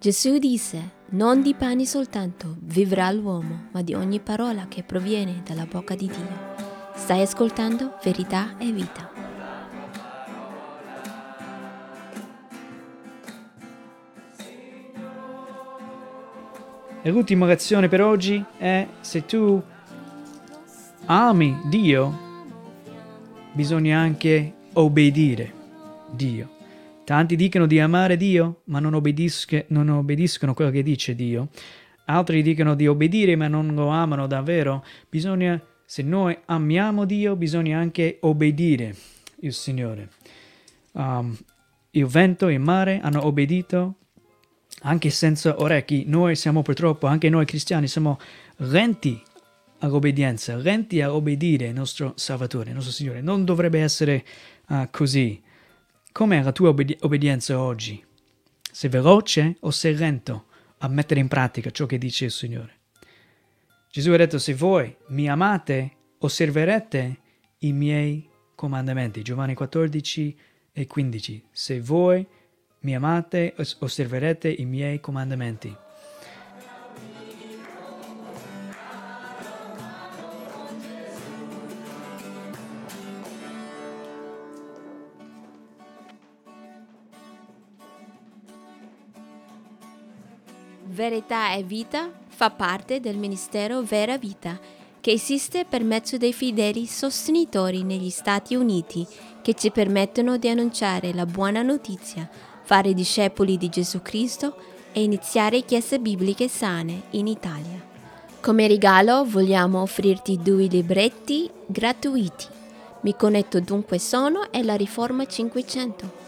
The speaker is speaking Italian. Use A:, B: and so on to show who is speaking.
A: Gesù disse, non di pani soltanto vivrà l'uomo, ma di ogni parola che proviene dalla bocca di Dio. Stai ascoltando verità e vita.
B: E l'ultima lezione per oggi è se tu ami Dio, bisogna anche obbedire Dio. Tanti dicono di amare Dio, ma non, obbedisc- non obbediscono quello che dice Dio. Altri dicono di obbedire, ma non lo amano davvero. Bisogna, se noi amiamo Dio, bisogna anche obbedire il Signore. Um, il vento e il mare hanno obbedito anche senza orecchi. Noi siamo purtroppo, anche noi cristiani, siamo lenti all'obbedienza, lenti a obbedire il nostro Salvatore, il nostro Signore. Non dovrebbe essere uh, così. Com'è la tua obbedi- obbedienza oggi? Sei veloce o sei lento a mettere in pratica ciò che dice il Signore? Gesù ha detto, se voi mi amate, osserverete i miei comandamenti. Giovanni 14 e 15. Se voi mi amate, osserverete i miei comandamenti.
A: Verità e Vita fa parte del Ministero Vera Vita, che esiste per mezzo dei fedeli sostenitori negli Stati Uniti che ci permettono di annunciare la buona notizia, fare discepoli di Gesù Cristo e iniziare chiese bibliche sane in Italia. Come regalo vogliamo offrirti due libretti gratuiti. Mi connetto dunque sono e la Riforma 500.